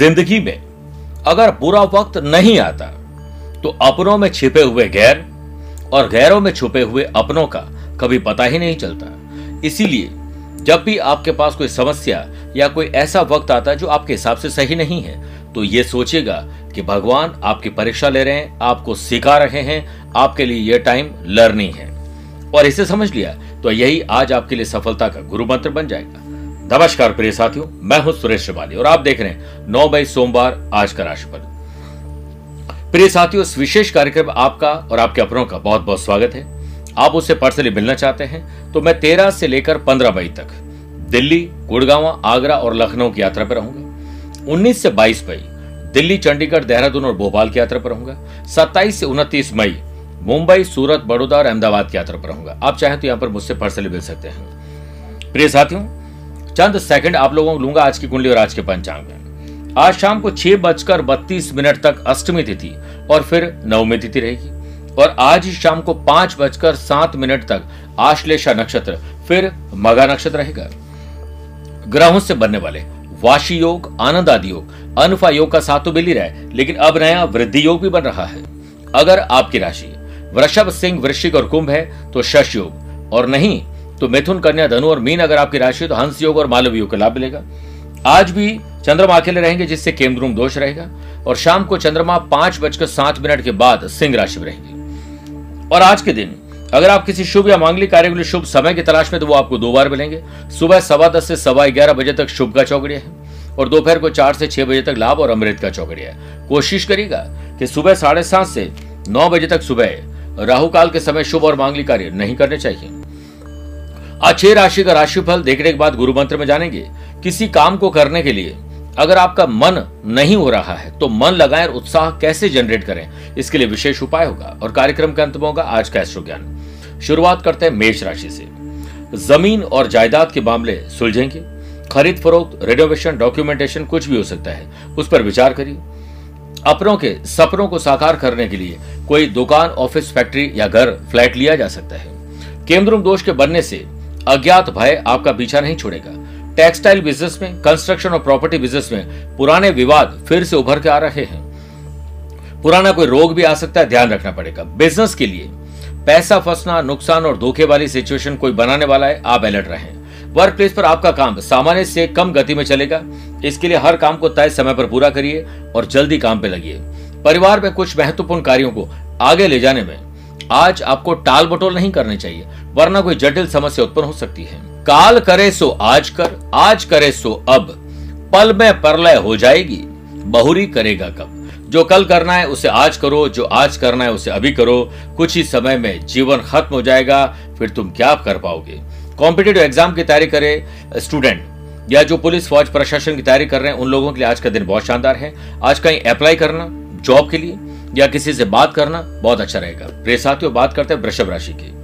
ज़िंदगी में अगर बुरा वक्त नहीं आता तो अपनों में छिपे हुए गैर और गैरों में छुपे हुए अपनों का कभी पता ही नहीं चलता। इसीलिए, जब भी आपके पास कोई समस्या या कोई ऐसा वक्त आता है जो आपके हिसाब से सही नहीं है तो ये सोचिएगा कि भगवान आपकी परीक्षा ले रहे हैं, आपको सिखा रहे हैं, आपके लिए यह टाइम लर्निंग है। और इसे समझ लिया तो यही आज आपके लिए सफलता का गुरु मंत्र बन जाएगा। नमस्कार प्रिय साथियों, मैं हूँ सुरेश श्रिवाली और आप देख रहे हैं नौ मई सोमवार आज का राशिफल। प्रिय साथियों, इस विशेष कार्यक्रम आपका और आपके अपनों का बहुत बहुत स्वागत है। आप उससे पर्सनली मिलना चाहते हैं तो मैं तेरह से लेकर पंद्रह मई तक दिल्ली, गुड़गांव, आगरा और लखनऊ की यात्रा पर रहूँगा। उन्नीस से बाईस मई दिल्ली, चंडीगढ़, देहरादून और भोपाल की यात्रा पर रहूँगा। सत्ताईस से उनतीस मई मुंबई, सूरत, बड़ौदा और अहमदाबाद की यात्रा पर रहूँगा। आप चाहें तो यहाँ पर मुझसे पर्सनली मिल सकते हैं। प्रिय साथियों चंद सेकंड आप लोगों को लूँगा आज की कुंडली और आज के पंचांग में। आज शाम को छह बजकर बत्तीस मिनट तक अष्टमी तिथि और फिर नवमी तिथि रहेगी। और आज ही शाम को पाँच बजकर सात मिनट तक आश्लेषा नक्षत्र, फिर मगा नक्षत्र रहेगा। ग्रहों से बनने वाले वाशी योग आनंद आदि योग, अनफा योग का साथ तो मिल ही रहा है लेकिन अब नया वृद्धि योग भी बन रहा है। अगर आपकी राशि वृषभ, सिंह, वृश्चिक और कुंभ है तो शश योग, और नहीं तो मिथुन, कन्या, धनु और मीन अगर आपकी राशि तो हंस योग और मालव योग का लाभ मिलेगा। आज भी चंद्रमा अकेले रहेंगे, जिससे केमद्रुम दोष रहेगा। और शाम को चंद्रमा पाँच बजकर सात मिनट के बाद सिंह राशि में रहेंगे। और आज के दिन, अगर आप किसी शुभ या मांगलिक कार्य के लिए शुभ समय की तलाश में तो वो आपको दो बार मिलेंगे। सुबह सवा दस से सवा ग्यारह बजे तक शुभ का चौकड़िया है। और दोपहर को चार से छह बजे तक लाभ और अमृत का चौकड़िया है। कोशिश करिएगा कि सुबह साढ़े सात से नौ बजे तक सुबह राहु काल के समय शुभ और मांगलिक कार्य नहीं करने चाहिए। छह राशि का राशिफल देखने के बाद गुरु मंत्र में जानेंगे। किसी काम को करने के लिए अगर आपका मन नहीं हो रहा है तो मन लगाए और उत्साह कैसे जनरेट करें, इसके लिए विशेष उपाय होगा और कार्यक्रम के अंत में होगा आज का एस्ट्रो ज्ञान। शुरुआत करते हैं मेष राशि से। ज़मीन और जायदाद के मामले सुलझेंगे। खरीद फरोख्त रेनोवेशन डॉक्यूमेंटेशन कुछ भी हो सकता है, उस पर विचार करिए। अपनों के सपनों को साकार करने के लिए कोई दुकान, ऑफ़िस, फैक्ट्री या घर फ्लैट लिया जा सकता है। केंद्रुम दोष के बनने से अज्ञात भय आपका पीछा नहीं छोड़ेगा। टेक्सटाइल बिज़नेस में कंस्ट्रक्शन और प्रॉपर्टी बिज़नेस में पुराने विवाद फिर से उभर के आ रहे हैं। पुराना कोई रोग भी आ सकता है, ध्यान रखना पड़ेगा। बिज़नेस के लिए पैसा फंसना, नुकसान और धोखे वाली सिचुएशन कोई बनाने वाला है, आप अलर्ट रहें। वर्क प्लेस पर आपका काम सामान्य से कम गति में चलेगा। इसके लिए हर काम को तय समय पर पूरा करिए और जल्दी काम पे लगिए। परिवार में कुछ महत्वपूर्ण कार्यों को आगे ले जाने में आज आपको टाल बटोल नहीं करनी चाहिए, वरना कोई जटिल समस्या उत्पन्न हो सकती है। काल करे सो आज कर, आज करे सो अब। पल में परलय हो जाएगी, बहुरी करेगा कब। जो कल करना है, उसे आज करो, जो आज करना है, उसे अभी करो। कुछ ही समय में जीवन खत्म हो जाएगा, फिर तुम क्या कर पाओगे? कॉम्पिटेटिव एग्ज़ाम की तैयारी करे, स्टूडेंट, या जो पुलिस, फौज, प्रशासन की तैयारी कर रहे हैं, उन लोगों के लिए आज का दिन बहुत शानदार है। आज कहीं अप्लाई करना, जॉब के लिए या किसी से बात करना बहुत अच्छा रहेगा। प्रिय साथियों, बात करते हैं वृषभ राशि की।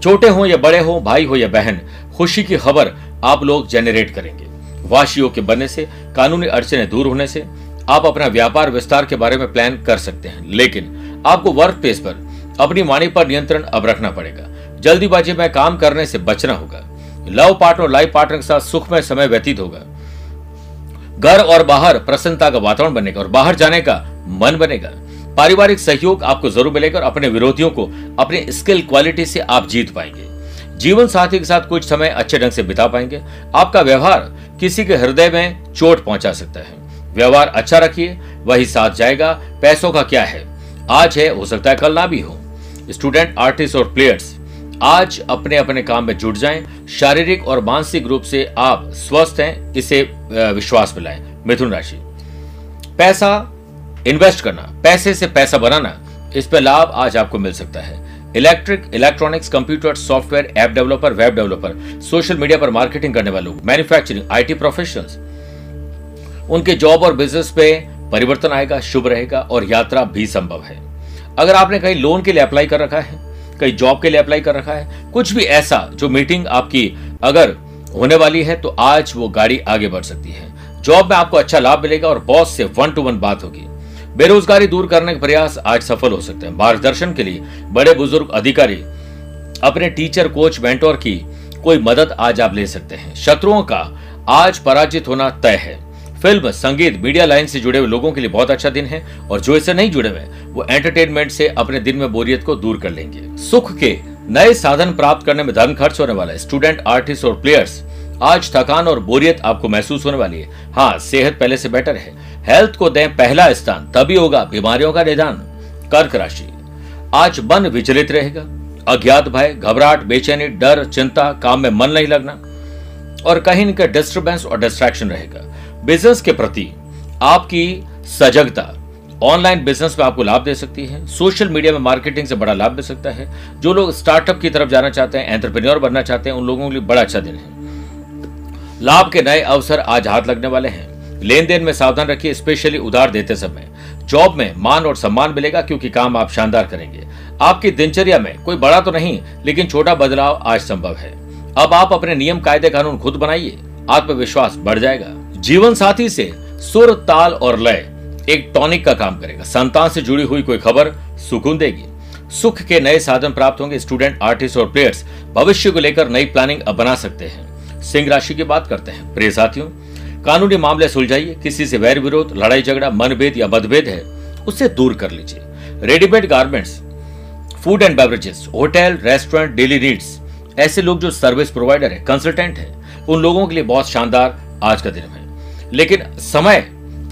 छोटे हो या बड़े हो, भाई हो या बहन, खुशी की खबर आप लोग जेनरेट करेंगे। वाशियों के बनने से, कानूनी अड़चने दूर होने से, आप अपना व्यापार विस्तार के बारे में प्लान कर सकते हैं। लेकिन आपको वर्क प्लेस पर अपनी वाणी पर नियंत्रण अब रखना पड़ेगा। जल्दीबाजी में काम करने से बचना होगा। लव पार्टनर और लाइफ पार्टनर के साथ सुखमय समय व्यतीत होगा। घर और बाहर प्रसन्नता का वातावरण बनेगा और बाहर जाने का मन बनेगा। पारिवारिक सहयोग आपको ज़रूर मिलेगा और अपने विरोधियों को, अपने स्किल क्वालिटी से आप जीत पाएँगे। जीवन साथी के साथ कुछ समय अच्छे ढंग से बिता पाएँगे। आपका व्यवहार किसी के हृदय में चोट पहुँचा सकता है। व्यवहार अच्छा रखिए, वही साथ जाएगा। पैसों का क्या है? आज है, हो सकता है कल ना भी हो। स्टूडेंट, आर्टिस्ट और प्लेयर्स, आज अपने अपने काम में जुट जाएँ। शारीरिक और मानसिक रूप से आप स्वस्थ हैं, इसे विश्वास मिलाएँ मिथुन राशि। पैसा इन्वेस्ट करना, पैसे से पैसा बनाना, इस पर लाभ आज आपको मिल सकता है। Electric electronics computer software app developer web developer social media पर मार्केटिंग करने वालों मैन्युफैक्चरिंग आईटी प्रोफेशनल्स उनके जॉब और बिज़नेस पे परिवर्तन आएगा, शुभ रहेगा और यात्रा भी संभव है। अगर आपने कहीं लोन के लिए अप्लाई कर रखा है, कहीं जॉब के लिए अप्लाई कर रखा है, कुछ भी ऐसा जो मीटिंग आपकी अगर होने वाली है तो आज वो गाड़ी आगे बढ़ सकती है। जॉब में आपको अच्छा लाभ मिलेगा और बॉस से वन टू वन बात होगी। बेरोजगारी दूर करने के प्रयास आज सफल हो सकते हैं। मार्गदर्शन के लिए बड़े बुज़ुर्ग अधिकारी, अपने टीचर, कोच, मेंटोर की कोई मदद आज आप ले सकते हैं। शत्रुओं का आज पराजित होना तय है। फ़िल्म, संगीत, मीडिया लाइन से जुड़े हुए लोगों के लिए बहुत अच्छा दिन है और जो इससे नहीं जुड़े हुए वो एंटरटेनमेंट से अपने दिन में बोरियत को दूर कर लेंगे। सुख के नए साधन प्राप्त करने में धन खर्च होने वाला है। स्टूडेंट, आर्टिस्ट और प्लेयर्स, आज थकान और बोरियत आपको महसूस होने वाली है। हाँ सेहत पहले से बेटर है। हेल्थ को दें पहला स्थान, तभी होगा बीमारियों का निदान। कर्क राशि। आज मन विचलित रहेगा, अज्ञात भय, घबराहट, बेचैनी, डर, चिंता, काम में मन नहीं लगना और कहीं न कहीं डिस्टर्बेंस और डिस्ट्रैक्शन रहेगा। बिज़नेस के प्रति आपकी सजगता ऑनलाइन बिज़नेस में आपको लाभ दे सकती है। सोशल मीडिया में मार्केटिंग से बड़ा लाभ दे सकता है। जो लोग स्टार्टअप की तरफ़ जाना चाहते हैं एंटरप्रेन्योर बनना चाहते हैं, उन लोगों के लिए बड़ा अच्छा दिन है। लाभ के नए अवसर आज हाथ लगने वाले हैं। लेन देन में सावधान रखिए, स्पेशली उधार देते समय। जॉब में मान और सम्मान मिलेगा क्योंकि काम आप शानदार करेंगे। आपकी दिनचर्या में कोई बड़ा तो नहीं, लेकिन छोटा बदलाव आज संभव है। अब आप अपने नियम, कायदे, कानून खुद बनाइए। आत्मविश्वास बढ़ जाएगा। जीवन साथी से सुर, ताल और लय एक टॉनिक का काम करेगा। संतान से जुड़ी हुई कोई खबर सुकून देगी। सुख के नए साधन प्राप्त होंगे स्टूडेंट, आर्टिस्ट और प्लेयर्स। भविष्य को लेकर नई प्लानिंग अब बना सकते हैं। सिंह राशि की बात करते हैं। प्रिय साथियों कानूनी मामले सुलझाइए, किसी से वैर विरोध, लड़ाई झगड़ा, मनभेद या मतभेद है, उसे दूर कर लीजिए। Readymade garments food and beverages hotel restaurant daily needs ऐसे लोग जो सर्विस प्रोवाइडर है कंसल्टेंट है, उन लोगों के लिए बहुत शानदार आज का दिन है। लेकिन समय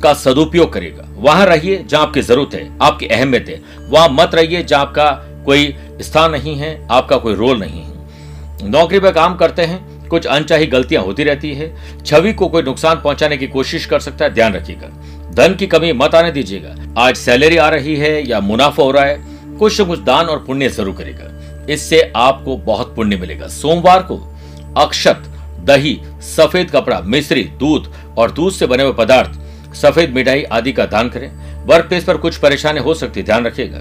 का सदुपयोग करेगा वहाँ रहिए जहाँ आपकी ज़रूरत है, आपकी अहमियत है। वहाँ मत रहिए जहाँ आपका कोई स्थान नहीं है, आपका कोई रोल नहीं है। नौकरी पर काम करते हैं कुछ अनचाही गलतियाँ होती रहती है। छवि को कोई नुकसान पहुँचाने की कोशिश कर सकता है, ध्यान रखिएगा। धन की कमी मत आने दीजिएगा। आज सैलरी आ रही है या मुनाफा हो रहा है, कुछ न कुछ दान और पुण्य ज़रूर करेगा इससे आपको बहुत पुण्य मिलेगा। सोमवार को अक्षत, दही, सफ़ेद कपड़ा, मिश्री, दूध और दूध से बने हुए पदार्थ, सफ़ेद मिठाई आदि का दान करें। वर्क प्लेस पर कुछ परेशानी हो सकती है, ध्यान रखिएगा।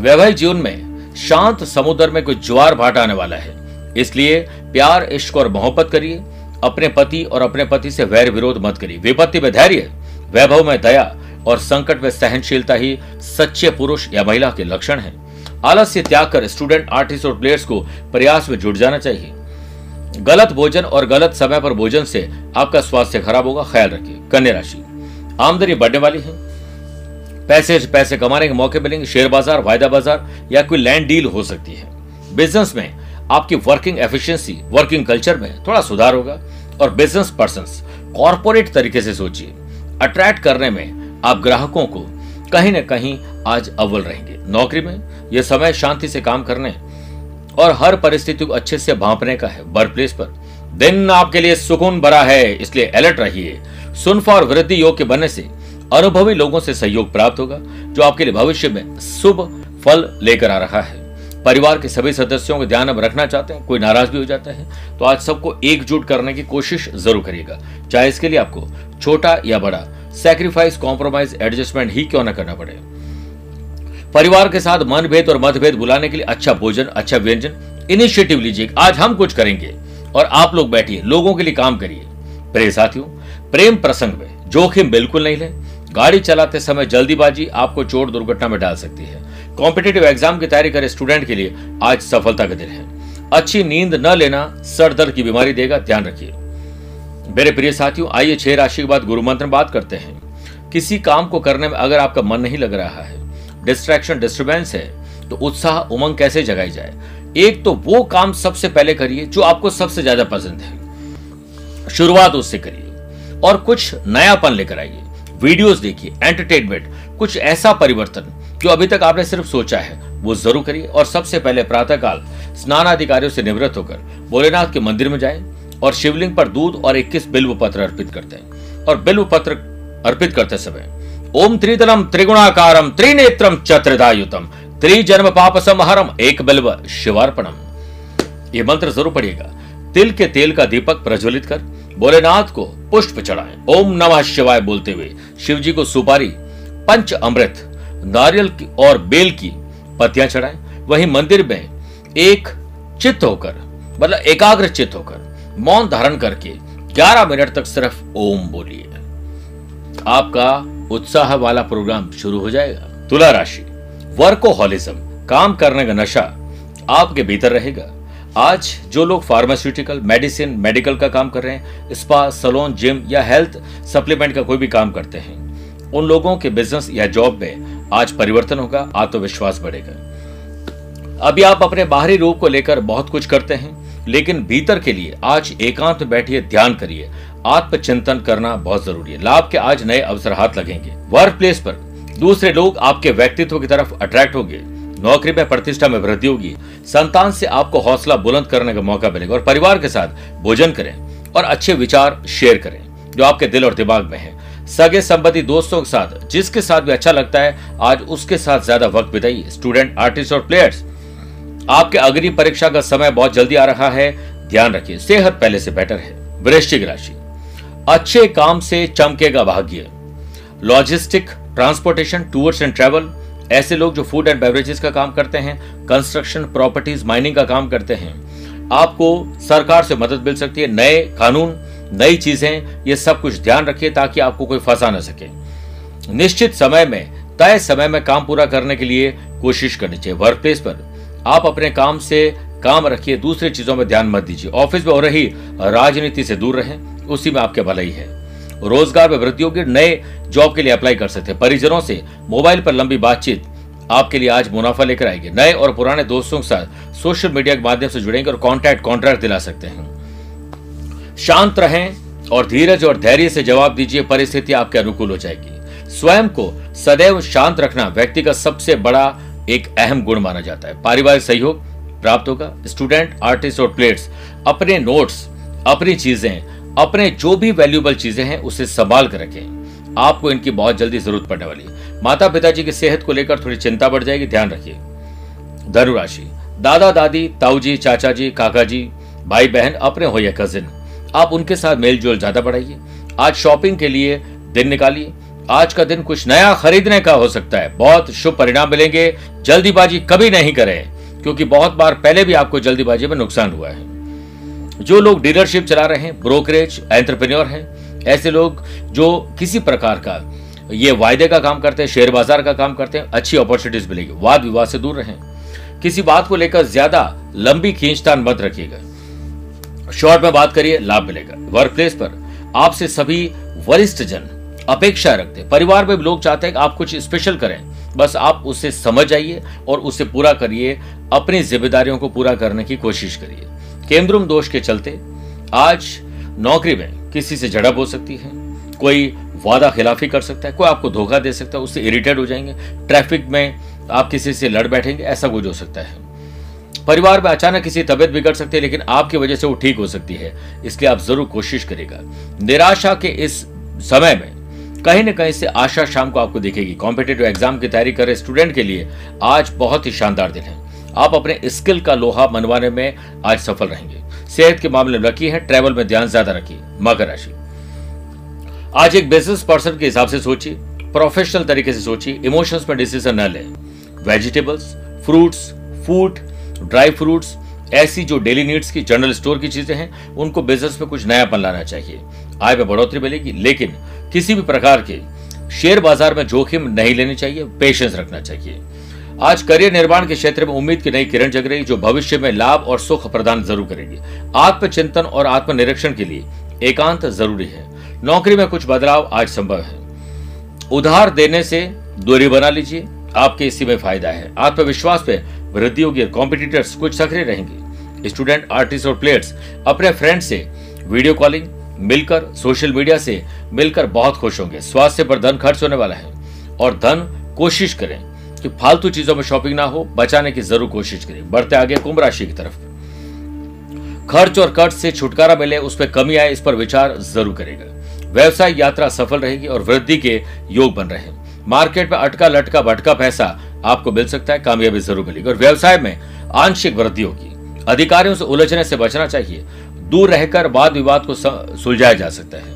वैवाहिक जीवन में शांत समुद्र में कोई ज्वार भाट आने वाला है। इसलिए प्यार, इश्क और मोहब्बत करिए। अपने पति और अपने पति से वैर विरोध मत करिए। विपत्ति में धैर्य, वैभव में दया और संकट में सहनशीलता ही सच्चे पुरुष या महिला के लक्षण है। आलस्य त्याग कर स्टूडेंट आर्टिस्ट और प्लेयर्स को प्रयास में जुट जाना चाहिए। गलत भोजन और गलत समय पर भोजन से आपका स्वास्थ्य खराब होगा, ख्याल रखिए। कन्या राशि, आमदनी बढ़ने वाली है। पैसे पैसे कमाने के मौके मिलेंगे। शेयर बाज़ार, वायदा बाज़ार या कोई लैंड डील हो सकती है। बिज़नेस में आपकी वर्किंग एफिशिएंसी वर्किंग कल्चर में थोड़ा सुधार होगा। और बिज़नेस पर्सन कॉरपोरेट तरीके से सोचिए। अट्रैक्ट करने में आप ग्राहकों को कहीं ना कहीं आज अव्वल रहेंगे। नौकरी में यह समय शांति से काम करने और हर परिस्थिति को अच्छे से भांपने का है। वर्क प्लेस पर दिन आपके लिए सुकून भरा है, इसलिए अलर्ट रहिए। सुनफा और वृद्धि योग के बनने से अनुभवी लोगों से सहयोग प्राप्त होगा, जो आपके लिए भविष्य में शुभ फल लेकर आ रहा है। परिवार के सभी सदस्यों को ध्यान में रखना चाहते हैं, कोई नाराज़ भी हो जाता है तो आज सबको एकजुट करने की कोशिश ज़रूर करिएगा। चाहे इसके लिए आपको छोटा या बड़ा सेक्रीफाइस कॉम्प्रोमाइज एडजस्टमेंट ही क्यों ना करना पड़े। परिवार के साथ मनभेद और मतभेद बुलाने के लिए अच्छा भोजन अच्छा व्यंजन इनिशिएटिव लीजिए, आज हम कुछ करेंगे और आप लोग बैठिए, लोगों के लिए काम करिए। प्रिय साथियों, प्रेम प्रसंग में जोखिम बिल्कुल नहीं ले। गाड़ी चलाते समय जल्दीबाजी आपको चोट दुर्घटना में डाल सकती है। कॉम्पिटेटिव एग्ज़ाम की तैयारी करे स्टूडेंट के लिए आज सफलता का दिन है। अच्छी नींद न लेना सर दर्द की बीमारी देगा, ध्यान रखिए। मेरे प्रिय साथियों, आइए छह राशि के बाद गुरु मंत्र बात करते हैं। किसी काम को करने में अगर आपका मन नहीं लग रहा है डिस्ट्रैक्शन डिस्टर्बेंस है तो उत्साह, उमंग कैसे जगाई जाए? एक तो वो काम सबसे पहले करिए जो आपको सबसे ज़्यादा पसंद है। शुरुआत उससे करिए और कुछ नयापन लेकर आइए। वीडियोस देखिए एंटरटेनमेंट कुछ ऐसा परिवर्तन जो अभी तक आपने सिर्फ़ सोचा है, वो ज़रूर करिए और सबसे पहले प्रातःकाल स्नान अधिकारियों से निवृत्त होकर भोलेनाथ के मंदिर में जाएँ और शिवलिंग पर दूध और 21 बिल्व पत्र अर्पित करते हैं। और बिल्व पत्र अर्पित करते समय, ओम त्रिदलम त्रिगुणाकारम त्रिनेत्रम चत्रिदायुतम, त्रिजन्म पाप समहरम एक बिल्व शिवार्पणम। ये मंत्र ज़रूर पढ़िएगा। तिल के तेल का दीपक प्रज्वलित कर भोलेनाथ को पुष्प चढ़ाएँ। ओम नमः शिवाय बोलते हुए शिव जी को सुपारी, पंच अमृत नारियल की और बेल की पत्तियाँ चढ़ाएँ। वहीं मंदिर में एक चित्त होकर मतलब एकाग्र चित्त होकर मौन धारण करके 11 मिनट तक सिर्फ़ ओम बोलिए। आपका उत्साह वाला प्रोग्राम शुरू हो जाएगा। तुला राशि, वर्कोहॉलिज्म, काम करने का नशा आपके भीतर रहेगा। आज जो लोग फार्मास्यूटिकल मेडिसिन मेडिकल का काम कर रहे हैं स्पा सलोन जिम या हेल्थ सप्लीमेंट का कोई भी काम करते हैं, उन लोगों के बिज़नेस या जॉब में आज परिवर्तन होगा, आत्मविश्वास बढ़ेगा। अभी आप अपने बाहरी रूप को लेकर बहुत कुछ करते हैं, लेकिन भीतर के लिए आज एकांत बैठिए, ध्यान करिए। आत्मचिंतन करना बहुत ज़रूरी है। लाभ के आज नए अवसर हाथ लगेंगे। वर्क प्लेस पर दूसरे लोग आपके व्यक्तित्व की तरफ़ अट्रैक्ट होंगे। नौकरी में प्रतिष्ठा में वृद्धि होगी। संतान से आपको हौसला बुलंद करने का मौका मिलेगा। और परिवार के साथ भोजन करें और अच्छे विचार शेयर करें, जो आपके दिल और दिमाग में है। सगे संबंधी दोस्तों के साथ, जिसके साथ भी अच्छा लगता है, आज उसके साथ ज़्यादा वक्त बिताइए। स्टूडेंट आर्टिस्ट और प्लेयर्स आपके अग्नि परीक्षा का समय बहुत जल्दी आ रहा है। ध्यान रखिए, सेहत पहले से बेटर है। वृश्चिक राशि, अच्छे काम से चमकेगा भाग्य। Logistic transportation tours and travel ऐसे लोग जो फ़ूड एंड बेवरेजेस का काम करते हैं कंस्ट्रक्शन प्रॉपर्टीज़ माइनिंग का काम करते हैं, आपको सरकार से मदद मिल सकती है। नए कानून नई चीज़ें, ये सब कुछ ध्यान रखिए ताकि आपको कोई फंसा ना सके। निश्चित समय में, तय समय में काम पूरा करने के लिए कोशिश करनी चाहिए वर्क प्लेस पर। आप अपने काम से काम रखिए, दूसरी चीज़ों में ध्यान मत दीजिए। ऑफ़िस में हो रही राजनीति से दूर रहें, उसी में आपके भलाई है। रोज़गार में वृद्धि होगी नए जॉब के लिए अप्लाई कर सकते हैं। परिजनों से मोबाइल पर लंबी बातचीत आपके लिए आज मुनाफा लेकर आएगी। नए और पुराने दोस्तों के साथ सोशल मीडिया के माध्यम से जुड़ेंगे और कॉन्टैक्ट कॉन्ट्रैक्ट दिला सकते हैं। शांत रहें और धीरज और धैर्य से जवाब दीजिए, परिस्थिति आपके अनुकूल हो जाएगी। स्वयं को सदैव शांत रखना व्यक्ति का सबसे बड़ा एक अहम गुण माना जाता है। पारिवारिक सहयोग प्राप्त होगा। स्टूडेंट, आर्टिस्ट और प्लेयर्स, अपने नोट्स, अपनी चीज़ें, अपने जो भी वैल्यूबल चीज़ें हैं, उसे संभाल कर रखें। आपको इनकी बहुत जल्दी ज़रूरत पड़ने वाली है। माता पिताजी की सेहत को लेकर थोड़ी चिंता बढ़ जाएगी, ध्यान रखिए। धनुराशि दादा दादी ताऊ जी चाचा जी काका जी भाई बहन अपने हो या कजिन आप उनके साथ मेल जोल ज़्यादा बढ़ाइए। आज शॉपिंग के लिए दिन निकालिए। आज का दिन कुछ नया खरीदने का हो सकता है। बहुत शुभ परिणाम मिलेंगे। जल्दीबाजी कभी नहीं करें, क्योंकि बहुत बार पहले भी आपको जल्दीबाजी में नुकसान हुआ है। जो लोग डीलरशिप चला रहे हैं, ब्रोकरेज, एंटरप्रेन्योर हैं, ऐसे लोग जो किसी प्रकार का ये वायदे का काम करते हैं, शेयर बाज़ार का काम करते हैं, अच्छी अपॉर्चुनिटीज़ मिलेगी। वाद विवाद से दूर रहें। किसी बात को लेकर ज़्यादा लंबी खींचतान मत रखिएगा। शॉर्ट में बात करिए, लाभ मिलेगा। वर्क प्लेस पर आपसे सभी वरिष्ठ जन अपेक्षा रखते परिवार में लोग चाहते हैं कि आप कुछ स्पेशल करें। बस आप उससे समझ आइए और उसे पूरा करिए, अपनी जिम्मेदारियों को पूरा करने की कोशिश करिए। केंद्रुम दोष के चलते आज नौकरी में किसी से झड़प हो सकती है। कोई वादा खिलाफी कर सकता है, कोई आपको धोखा दे सकता है, उससे इरिटेट हो जाएँगे। ट्रैफ़िक में आप किसी से लड़ बैठेंगे, ऐसा कुछ हो सकता है। परिवार में अचानक किसी तबियत बिगड़ सकती है, लेकिन आपकी वजह से वो ठीक हो सकती है। इसलिए आप ज़रूर कोशिश करेगा निराशा के इस समय में कहीं ना कहीं से आशा शाम को आपको दिखेगी। कॉम्पिटेटिव एग्ज़ाम की तैयारी कर रहे स्टूडेंट के लिए आज बहुत ही शानदार दिन है। आप अपने स्किल का लोहा मनवाने में आज सफल रहेंगे। सेहत के मामले में लकी है ट्रेवल में ध्यान ज़्यादा रखिए, मकर राशि। आज एक बिज़नेस पर्सन के हिसाब से सोचिए प्रोफेशनल तरीके से सोचिए इमोशंस में डिसीज़न न लें। Vegetables fruits food dry fruits, ऐसी जो डेली नीड्स की जनरल स्टोर की चीज़ें हैं, उनको बिज़नेस में कुछ नयापन लाना चाहिए। आय में बढ़ोतरी मिलेगी, लेकिन किसी भी प्रकार के शेयर बाज़ार में जोखिम नहीं लेनी चाहिए पेशेंस रखना चाहिए। आज करियर निर्माण के क्षेत्र में उम्मीद की नई किरण जग रही, जो भविष्य में लाभ और सुख प्रदान ज़रूर करेगी। आत्मचिंतन और आत्मनिरीक्षण के लिए एकांत ज़रूरी है। नौकरी में कुछ बदलाव आज संभव है। उधार देने से दूरी बना लीजिए, आपके इसी में फ़ायदा है। आत्मविश्वास पे वृद्धि होगी कॉम्पिटिटर्स कुछ सक्रिय रहेंगे। स्टूडेंट आर्टिस्ट और प्लेयर्स अपने फ्रेंड से वीडियो कॉलिंग मिलकर सोशल मीडिया से मिलकर बहुत खुश होंगे। स्वास्थ्य पर धन खर्च होने वाला है और धन कोशिश करें कि फालतू चीज़ों में शॉपिंग ना हो, बचाने की ज़रूर कोशिश करें। बढ़ते आगे कुंभ राशि की तरफ़। खर्च और कर्ज से छुटकारा मिले, उस पर कमी आए, इस पर विचार ज़रूर करेगा। व्यवसाय यात्रा सफल रहेगी और वृद्धि के योग बन रहे मार्केट में अटका लटका भटका पैसा आपको मिल सकता है, कामयाबी ज़रूर मिलेगी। और व्यवसाय में आंशिक वृद्धि होगी। अधिकारियों से उलझने से बचना चाहिए। दूर रहकर वाद विवाद को सुलझाया जा सकता है।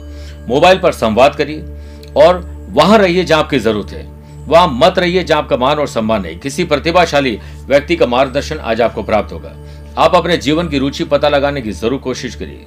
मोबाइल पर संवाद करिए और वहाँ रहिए जहाँ आपकी ज़रूरत है। वहाँ मत रहिए जहाँ आपका मान और सम्मान नहीं। किसी प्रतिभाशाली व्यक्ति का मार्गदर्शन आज आपको प्राप्त होगा। आप अपने जीवन की रुचि पता लगाने की ज़रूर कोशिश करिए,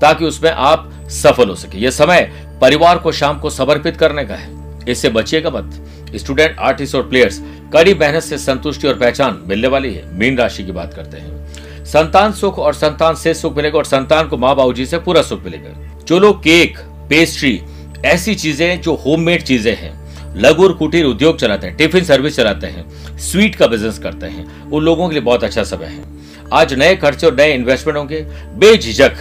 ताकि उसमें आप सफल हो सके। यह समय परिवार को शाम को समर्पित करने का है। इससे बचिएगा मत। स्टूडेंट, आर्टिस्ट और प्लेयर्स, कड़ी मेहनत से संतुष्टि और पहचान मिलने वाली है। मीन राशि की बात करते हैं। संतान सुख और संतान से सुख मिलेगा और संतान को माँ बाबू जी से पूरा सुख मिलेगा। जो लोग केक, पेस्ट्री, ऐसी चीज़ें जो होममेड चीज़ें हैं। लघु और कुटीर उद्योग चलाते हैं, टिफ़िन सर्विस चलाते हैं, स्वीट का बिज़नेस करते हैं। उन लोगों के लिए बहुत अच्छा समय है। आज नए खर्चे और नए इन्वेस्टमेंट होंगे। बेझिझक।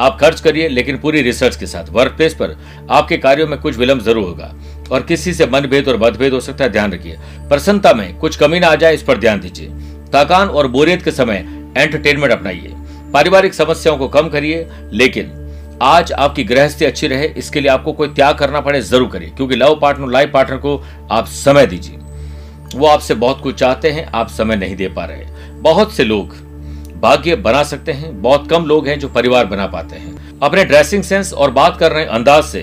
आप खर्च करिए, लेकिन पूरी रिसर्च के साथ। वर्क प्लेस पर आपके कार्यों में कुछ विलंब ज़रूर होगा। और किसी से मनभेद और मतभेद हो सकता है, ध्यान रखिए। प्रसन्नता में कुछ कमी ना आ जाए, इस पर ध्यान दीजिए। थकान और बोरियत के समय एंटरटेनमेंट अपनाइए। पारिवारिक समस्याओं को कम करिए, लेकिन आज आपकी गृहस्थी अच्छी रहे, इसके लिए आपको कोई त्याग करना पड़े, ज़रूर करिए। क्योंकि लव पार्टनर लाइफ पार्टनर को आप समय दीजिए। वो आपसे बहुत कुछ चाहते हैं, आप समय नहीं दे पा रहे बहुत से लोग भाग्य बना सकते हैं, बहुत कम लोग हैं जो परिवार बना पाते हैं। अपने ड्रेसिंग सेंस और बात कर रहे अंदाज से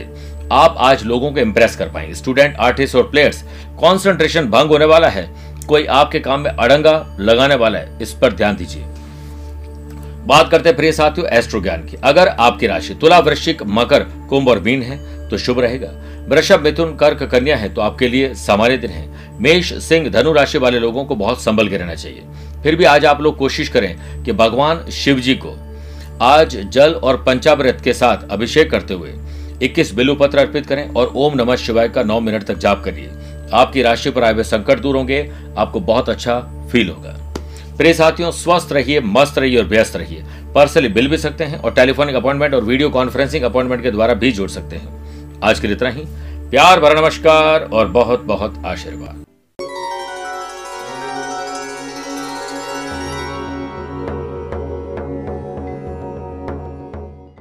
आप आज लोगों को इंप्रेस कर पाएँगे। स्टूडेंट आर्टिस्ट और प्लेयर्स कॉन्सेंट्रेशन भंग होने वाला है। कोई आपके काम में अड़ंगा लगाने वाला है, इस पर ध्यान दीजिए। बात करते हैं प्रिय साथियों एस्ट्रो ज्ञान की। अगर आपकी राशि तुला वृश्चिक, मकर, कुंभ और मीन है तो शुभ रहेगा। वृषभ, मिथुन, कर्क, कन्या है तो आपके लिए सामान्य दिन है। मेष, सिंह, धनु राशि वाले लोगों को बहुत संभल के रहना चाहिए। फिर भी आज आप लोग कोशिश करें कि भगवान शिव जी को आज जल और पंचामृत के साथ अभिषेक करते हुए 21 बिल्लू पत्र अर्पित करें और ओम नमः शिवाय का नौ मिनट तक जाप करिए। आपकी राशि पर आए हुए संकट दूर होंगे, आपको बहुत अच्छा फील होगा। प्रिय साथियों, स्वस्थ रहिए, मस्त रहिए और व्यस्त रहिए। पर्सनली बिल भी सकते हैं और टेलीफोनिक अपॉइंटमेंट और वीडियो कॉन्फ्रेंसिंग अपॉइंटमेंट के द्वारा भी जोड़ सकते हैं। आज के लिए इतना ही। प्यार भरा नमस्कार और बहुत बहुत आशीर्वाद।